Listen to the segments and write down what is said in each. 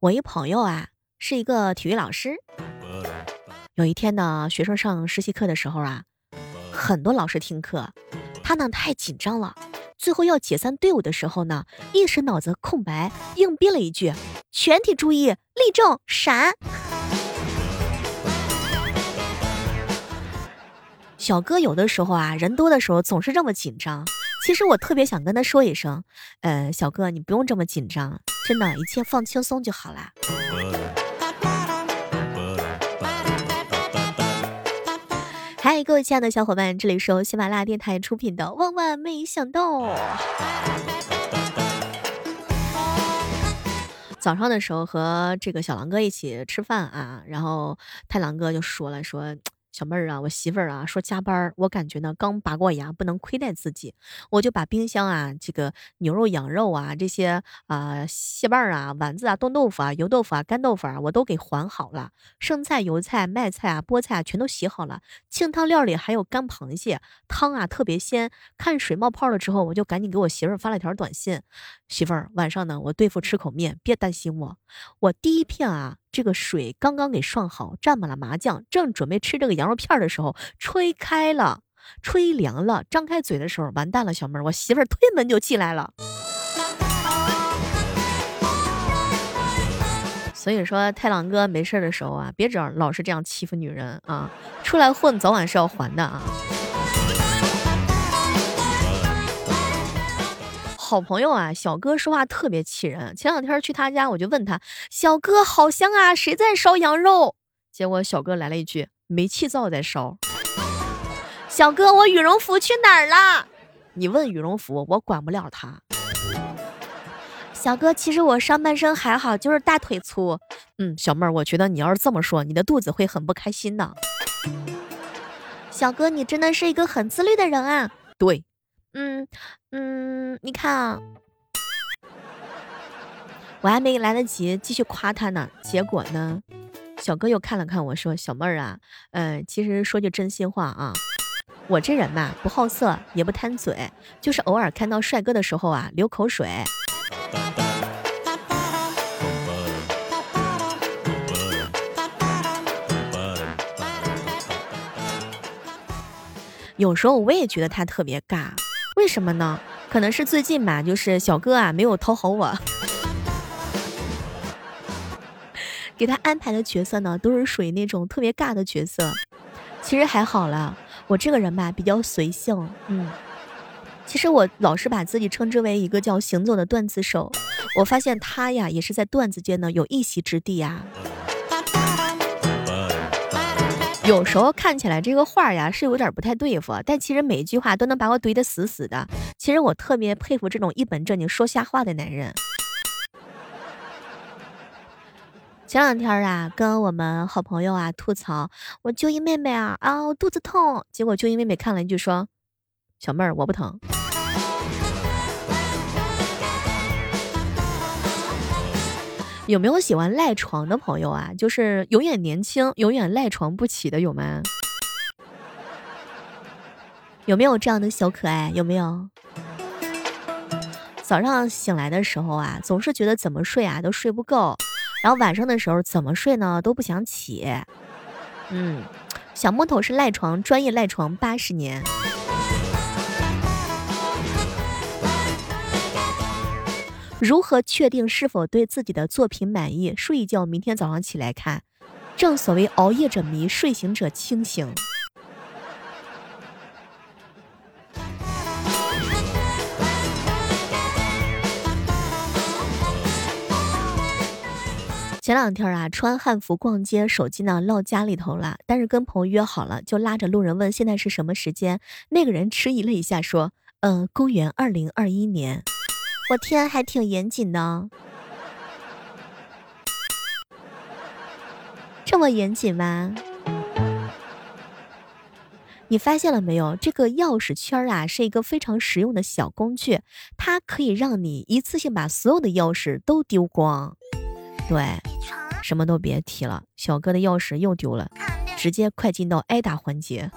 我一朋友啊，是一个体育老师。有一天呢，学生上实习课的时候啊，很多老师听课，他呢太紧张了。最后要解散队伍的时候呢，一时脑子空白，硬憋了一句：“全体注意，立正，闪。”小哥有的时候啊，人多的时候总是这么紧张。其实我特别想跟他说一声，呃，小哥，你不用这么紧张，真的，一切放轻松就好啦。嗨，各位亲爱的小伙伴，这里是由喜马拉雅电台出品的《万万没想到》。早上的时候和这个小狼哥一起吃饭啊，然后太狼哥就说了说。小妹儿啊，我媳妇儿啊说加班，我感觉呢刚拔过牙，不能亏待自己，我就把冰箱啊这个牛肉、羊肉啊这些啊蟹棒啊、丸子啊、冻豆腐啊、油豆腐啊、干豆腐啊，我都给还好了。剩菜、油菜、麦菜啊、菠菜啊全都洗好了。清汤料里还有干螃蟹，汤啊特别鲜。看水冒泡了之后，我就赶紧给我媳妇儿发了条短信：媳妇儿，晚上呢我对付吃口面，别担心我。我第一片啊。这个水刚刚给涮好，蘸满了麻酱，正准备吃这个羊肉片的时候，吹开了，吹凉了。张开嘴的时候，完蛋了，小妹儿，我媳妇儿推门就进来了。所以说，太郎哥没事的时候啊，别找老是这样欺负女人啊，出来混早晚是要还的啊。好朋友啊，小哥说话特别气人。前两天去他家，我就问他：“小哥，好香啊，谁在烧羊肉？”结果小哥来了一句：“煤气灶在烧。”小哥，我羽绒服去哪儿了？你问羽绒服，我管不了他。小哥，其实我上半身还好，就是大腿粗。嗯，小妹儿，我觉得你要是这么说，你的肚子会很不开心的。小哥，你真的是一个很自律的人啊。对。嗯嗯，你看啊，我还没来得及继续夸他呢，结果呢，小哥又看了看我说：“小妹儿啊，呃，其实说句真心话啊，我这人嘛，不好色，也不贪嘴，就是偶尔看到帅哥的时候啊，流口水。有时候我也觉得他特别尬。”为什么呢？可能是最近吧，就是小哥啊没有讨好我，给他安排的角色呢都是属于那种特别尬的角色。其实还好了，我这个人吧比较随性，嗯，其实我老是把自己称之为一个叫行走的段子手。我发现他呀也是在段子界呢有一席之地呀。有时候看起来这个话呀是有点不太对付，但其实每一句话都能把我怼得死死的。其实我特别佩服这种一本正经说瞎话的男人。前两天啊，跟我们好朋友啊吐槽，我就一妹妹啊啊我肚子痛，结果就一妹妹看了一句说：“小妹儿我不疼。”有没有喜欢赖床的朋友啊？就是永远年轻、永远赖床不起的有吗？有没有这样的小可爱？有没有？早上醒来的时候啊，总是觉得怎么睡啊都睡不够，然后晚上的时候怎么睡呢都不想起。嗯，小木头是赖床专业赖床八十年。如何确定是否对自己的作品满意？睡一觉，明天早上起来看。正所谓熬夜者迷，睡醒者清醒。前两天啊，穿汉服逛街，手机呢落家里头了，但是跟朋友约好了，就拉着路人问现在是什么时间。那个人迟疑了一下，说：“嗯，公元二零二一年。”我天，还挺严谨的，这么严谨吗？你发现了没有？这个钥匙圈啊，是一个非常实用的小工具，它可以让你一次性把所有的钥匙都丢光。对，什么都别提了，小哥的钥匙又丢了，直接快进到挨打环节。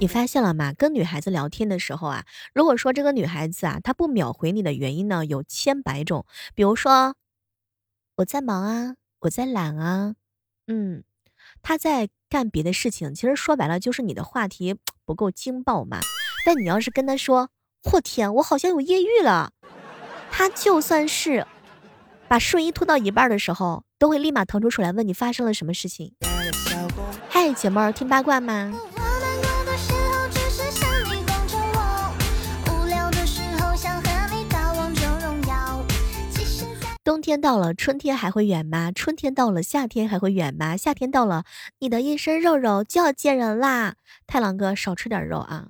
你发现了吗？跟女孩子聊天的时候啊，如果说这个女孩子啊，她不秒回你的原因呢，有千百种。比如说，我在忙啊，我在懒啊，嗯，她在干别的事情。其实说白了，就是你的话题不够劲爆嘛。但你要是跟她说，我天，我好像有艳遇了，她就算是把睡衣脱到一半的时候，都会立马腾出出来问你发生了什么事情。嗨，姐妹儿，听八卦吗？冬天到了，春天还会远吗？春天到了，夏天还会远吗？夏天到了，你的一身肉肉就要见人啦！太郎哥，少吃点肉啊！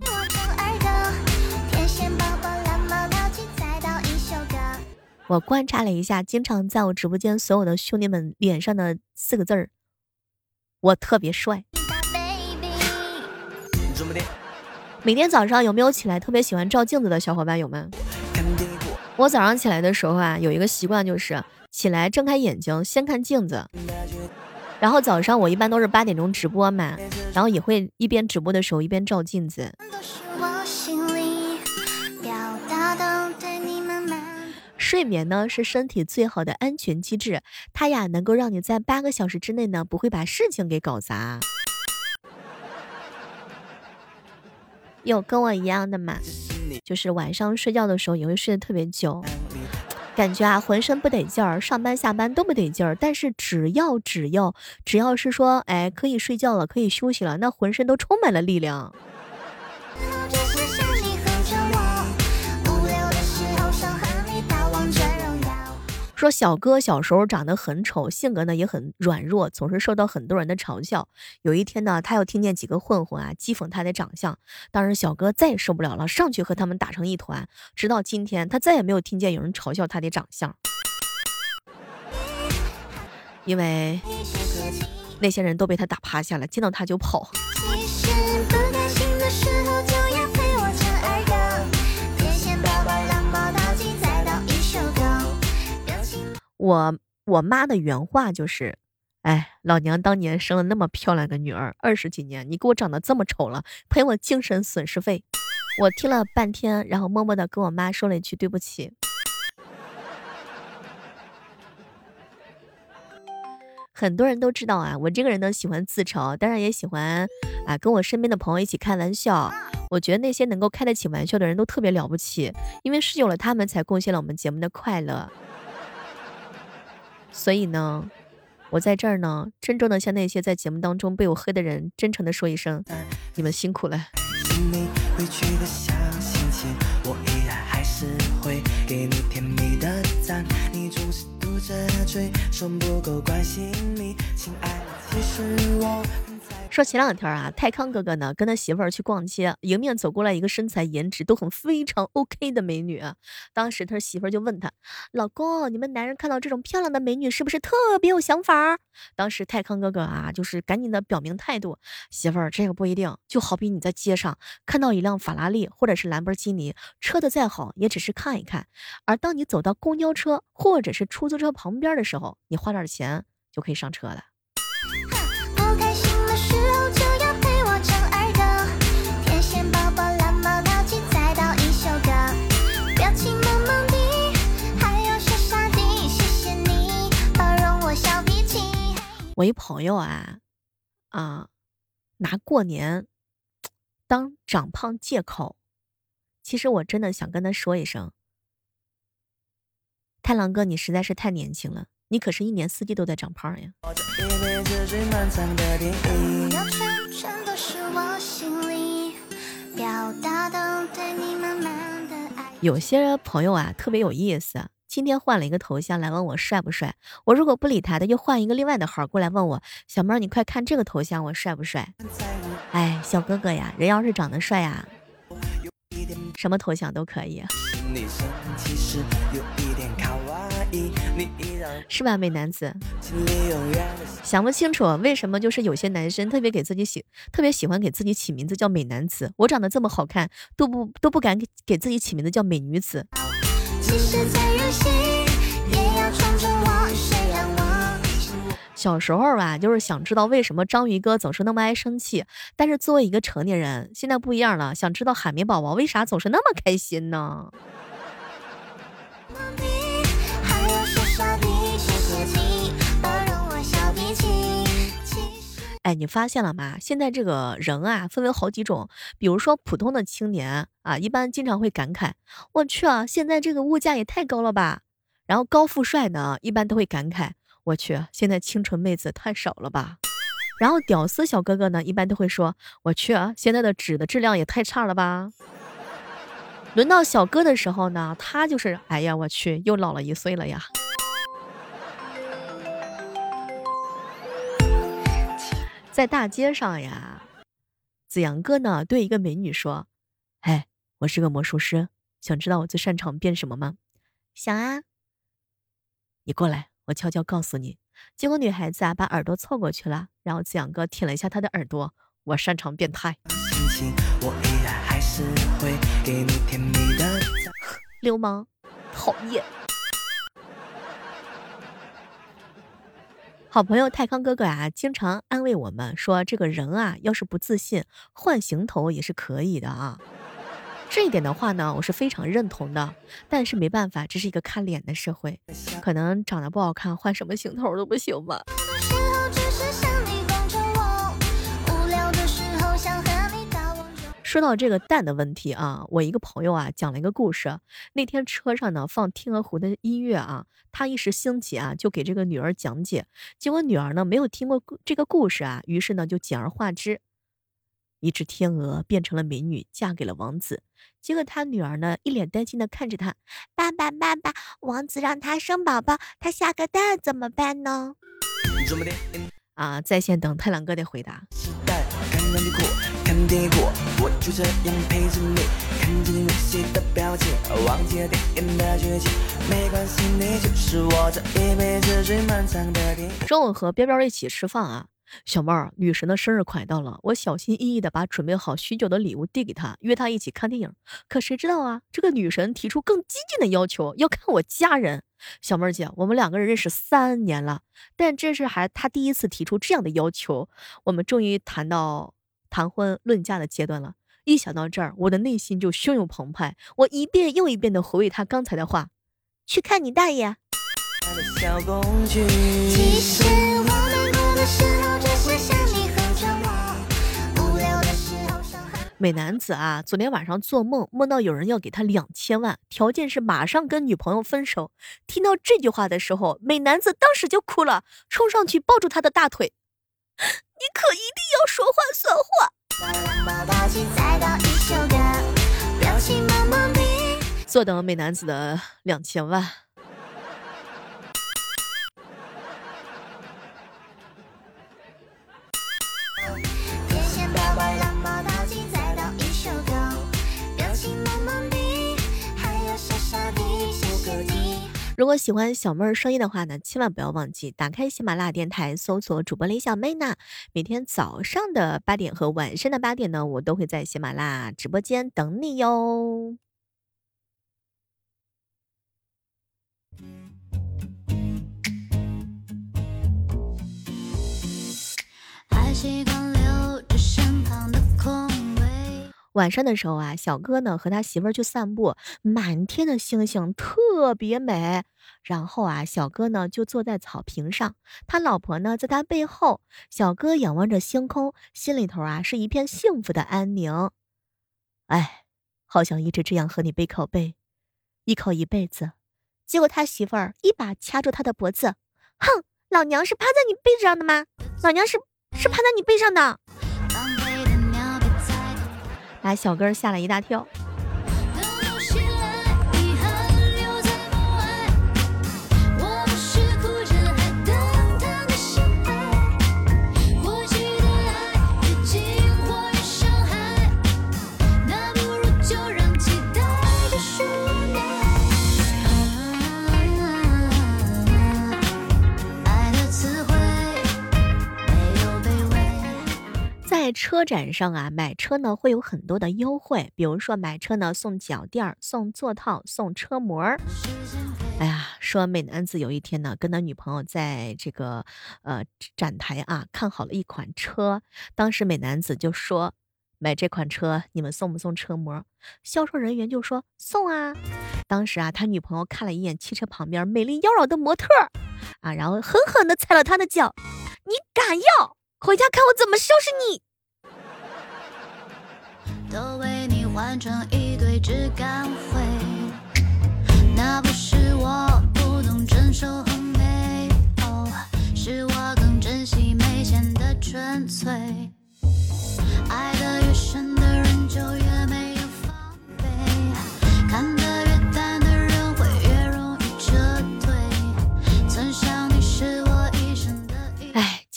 我观察了一下，经常在我直播间所有的兄弟们脸上的四个字儿，我特别帅。每天早上有没有起来特别喜欢照镜子的小伙伴有吗？我早上起来的时候啊，有一个习惯，就是起来睁开眼睛先看镜子。然后早上我一般都是八点钟直播嘛，然后也会一边直播的时候一边照镜子。睡眠呢是身体最好的安全机制，它呀能够让你在八个小时之内呢不会把事情给搞砸。有跟我一样的吗？就是晚上睡觉的时候也会睡得特别久，感觉啊浑身不得劲儿，上班下班都不得劲儿。但是只要只要只要是说，哎，可以睡觉了，可以休息了，那浑身都充满了力量。说小哥小时候长得很丑，性格呢也很软弱，总是受到很多人的嘲笑。有一天呢，他又听见几个混混啊讥讽他的长相，当时小哥再也受不了了，上去和他们打成一团。直到今天，他再也没有听见有人嘲笑他的长相，因为那些人都被他打趴下了，见到他就跑。我我妈的原话就是，哎，老娘当年生了那么漂亮个女儿，二十几年你给我长得这么丑了，赔我精神损失费。我听了半天，然后默默的跟我妈说了一句对不起。很多人都知道啊，我这个人呢喜欢自嘲，当然也喜欢啊跟我身边的朋友一起开玩笑。我觉得那些能够开得起玩笑的人都特别了不起，因为是有了他们才贡献了我们节目的快乐。所以呢，我在这儿呢，郑重的向那些在节目当中被我黑的人，真诚的说一声，你们辛苦了。说说前两天啊，泰康哥哥呢跟他媳妇儿去逛街，迎面走过来一个身材颜值都很非常 OK 的美女。当时他媳妇儿就问他：“老公，你们男人看到这种漂亮的美女是不是特别有想法？”当时泰康哥哥啊，就是赶紧的表明态度：“媳妇儿，这个不一定。就好比你在街上看到一辆法拉利或者是兰博基尼，车的再好也只是看一看。而当你走到公交车或者是出租车旁边的时候，你花点钱就可以上车了。”我一朋友啊，啊，拿过年当长胖借口。其实我真的想跟他说一声，太郎哥，你实在是太年轻了，你可是一年四季都在长胖呀。有些朋友啊，特别有意思。今天换了一个头像来问我帅不帅，我如果不理他，他就换一个另外的号过来问我，小妹儿你快看这个头像我帅不帅？哎，小哥哥呀，人要是长得帅呀，什么头像都可以，是吧，美男子？想不清楚为什么就是有些男生特别给自己喜，特别喜欢给自己起名字叫美男子，我长得这么好看都不都不敢给给自己起名字叫美女子。小时候啊，就是想知道为什么章鱼哥总是那么爱生气，但是作为一个成年人，现在不一样了，想知道海绵宝宝为啥总是那么开心呢？哎，你发现了吗？现在这个人啊，分为好几种。比如说普通的青年啊，一般经常会感慨：“我去啊，现在这个物价也太高了吧。”然后高富帅呢，一般都会感慨：“我去，现在清纯妹子太少了吧。”然后屌丝小哥哥呢，一般都会说：“我去啊，现在的纸的质量也太差了吧。”轮到小哥的时候呢，他就是：“哎呀，我去，又老了一岁了呀。”在大街上呀，子阳哥呢对一个美女说：“哎，我是个魔术师，想知道我最擅长变什么吗？”“想啊。”“你过来，我悄悄告诉你。”结果女孩子啊把耳朵凑过去了，然后子阳哥舔了一下她的耳朵：“我擅长变态。”流氓，讨厌。好朋友泰康哥哥啊，经常安慰我们说：“这个人啊，要是不自信，换行头也是可以的啊。”这一点的话呢，我是非常认同的。但是没办法，这是一个看脸的社会，可能长得不好看，换什么行头都不行吧。说到这个蛋的问题啊，我一个朋友啊讲了一个故事。那天车上呢放《天鹅湖》的音乐啊，他一时兴起啊，就给这个女儿讲解。结果女儿呢没有听过这个故事啊，于是呢就简而化之：一只天鹅变成了美女，嫁给了王子。结果他女儿呢一脸担心的看着他：“爸爸，爸爸，王子让他生宝宝，他下个蛋怎么办呢？”啊，在线等太郎哥的回答。中午和彪彪一起吃饭啊，小妹儿，女神的生日快到了，我小心翼翼的把准备好许久的礼物递给她，约她一起看电影。可谁知道啊，这个女神提出更激进的要求，要看我家人。小妹儿姐，我们两个人认识三年了，但这是还她第一次提出这样的要求。我们终于谈到。谈婚论嫁的阶段了，一想到这儿，我的内心就汹涌澎湃。我一遍又一遍的回味她刚才的话：“去看你大爷。”美男子啊，昨天晚上做梦，梦到有人要给他两千万，条件是马上跟女朋友分手。听到这句话的时候，美男子当时就哭了，冲上去抱住他的大腿。你可一定要说话算话。坐等美男子的两千万。如果喜欢小妹儿声音的话呢，千万不要忘记打开喜马拉雅电台，搜索主播李小妹呢。每天早上的八点和晚上的八点呢，我都会在喜马拉雅直播间等你哟。还习惯晚上的时候啊，小哥呢和他媳妇儿去散步，满天的星星特别美。然后啊，小哥呢就坐在草坪上，他老婆呢在他背后。小哥仰望着星空，心里头啊是一片幸福的安宁。哎，好想一直这样和你背靠背，依靠一辈子。结果他媳妇儿一把掐住他的脖子，哼，老娘是趴在你背上的吗？老娘是是趴在你背上的。把小哥吓了一大跳。车展上啊，买车呢会有很多的优惠，比如说买车呢送脚垫、送座套、送车模。哎呀，说美男子有一天呢，跟他女朋友在这个呃展台啊看好了一款车，当时美男子就说。买这款车，你们送不送车模？销售人员就说送啊。当时啊，他女朋友看了一眼汽车旁边美丽妖娆的模特啊，然后狠狠地踩了他的脚。你敢要？回家看我怎么收拾你！都为你换成一堆质感灰，那不是我不懂珍惜和美，哦，是我更珍惜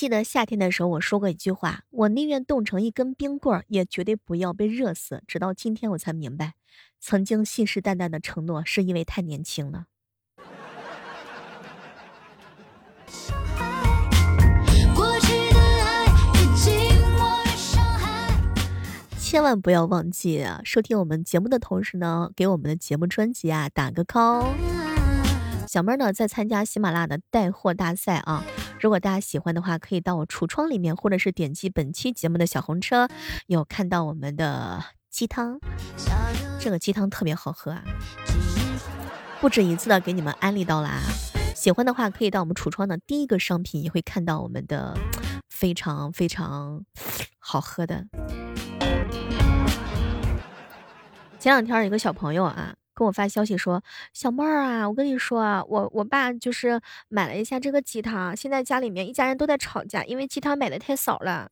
记得夏天的时候我说过一句话，我宁愿冻成一根冰棍儿，也绝对不要被热死。直到今天我才明白，曾经信誓旦旦的承诺是因为太年轻了。千万不要忘记啊！收听我们节目的同时呢，给我们的节目专辑啊打个 call。小妹呢在参加喜马拉雅的带货大赛啊，如果大家喜欢的话，可以到我橱窗里面，或者是点击本期节目的小红车，有看到我们的鸡汤，这个鸡汤特别好喝啊，不止一次的给你们安利到啦。喜欢的话，可以到我们橱窗的第一个商品，也会看到我们的非常非常好喝的。前两天有个小朋友啊，跟我发消息说：“小妹儿啊，我跟你说啊，我我爸就是买了一下这个鸡汤，现在家里面一家人都在吵架，因为鸡汤买的太少了。”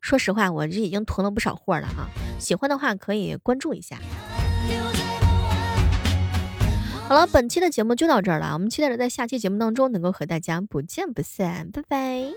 说实话，我这已经囤了不少货了啊，喜欢的话可以关注一下。好了，本期的节目就到这儿了，我们期待着在下期节目当中能够和大家不见不散，拜拜。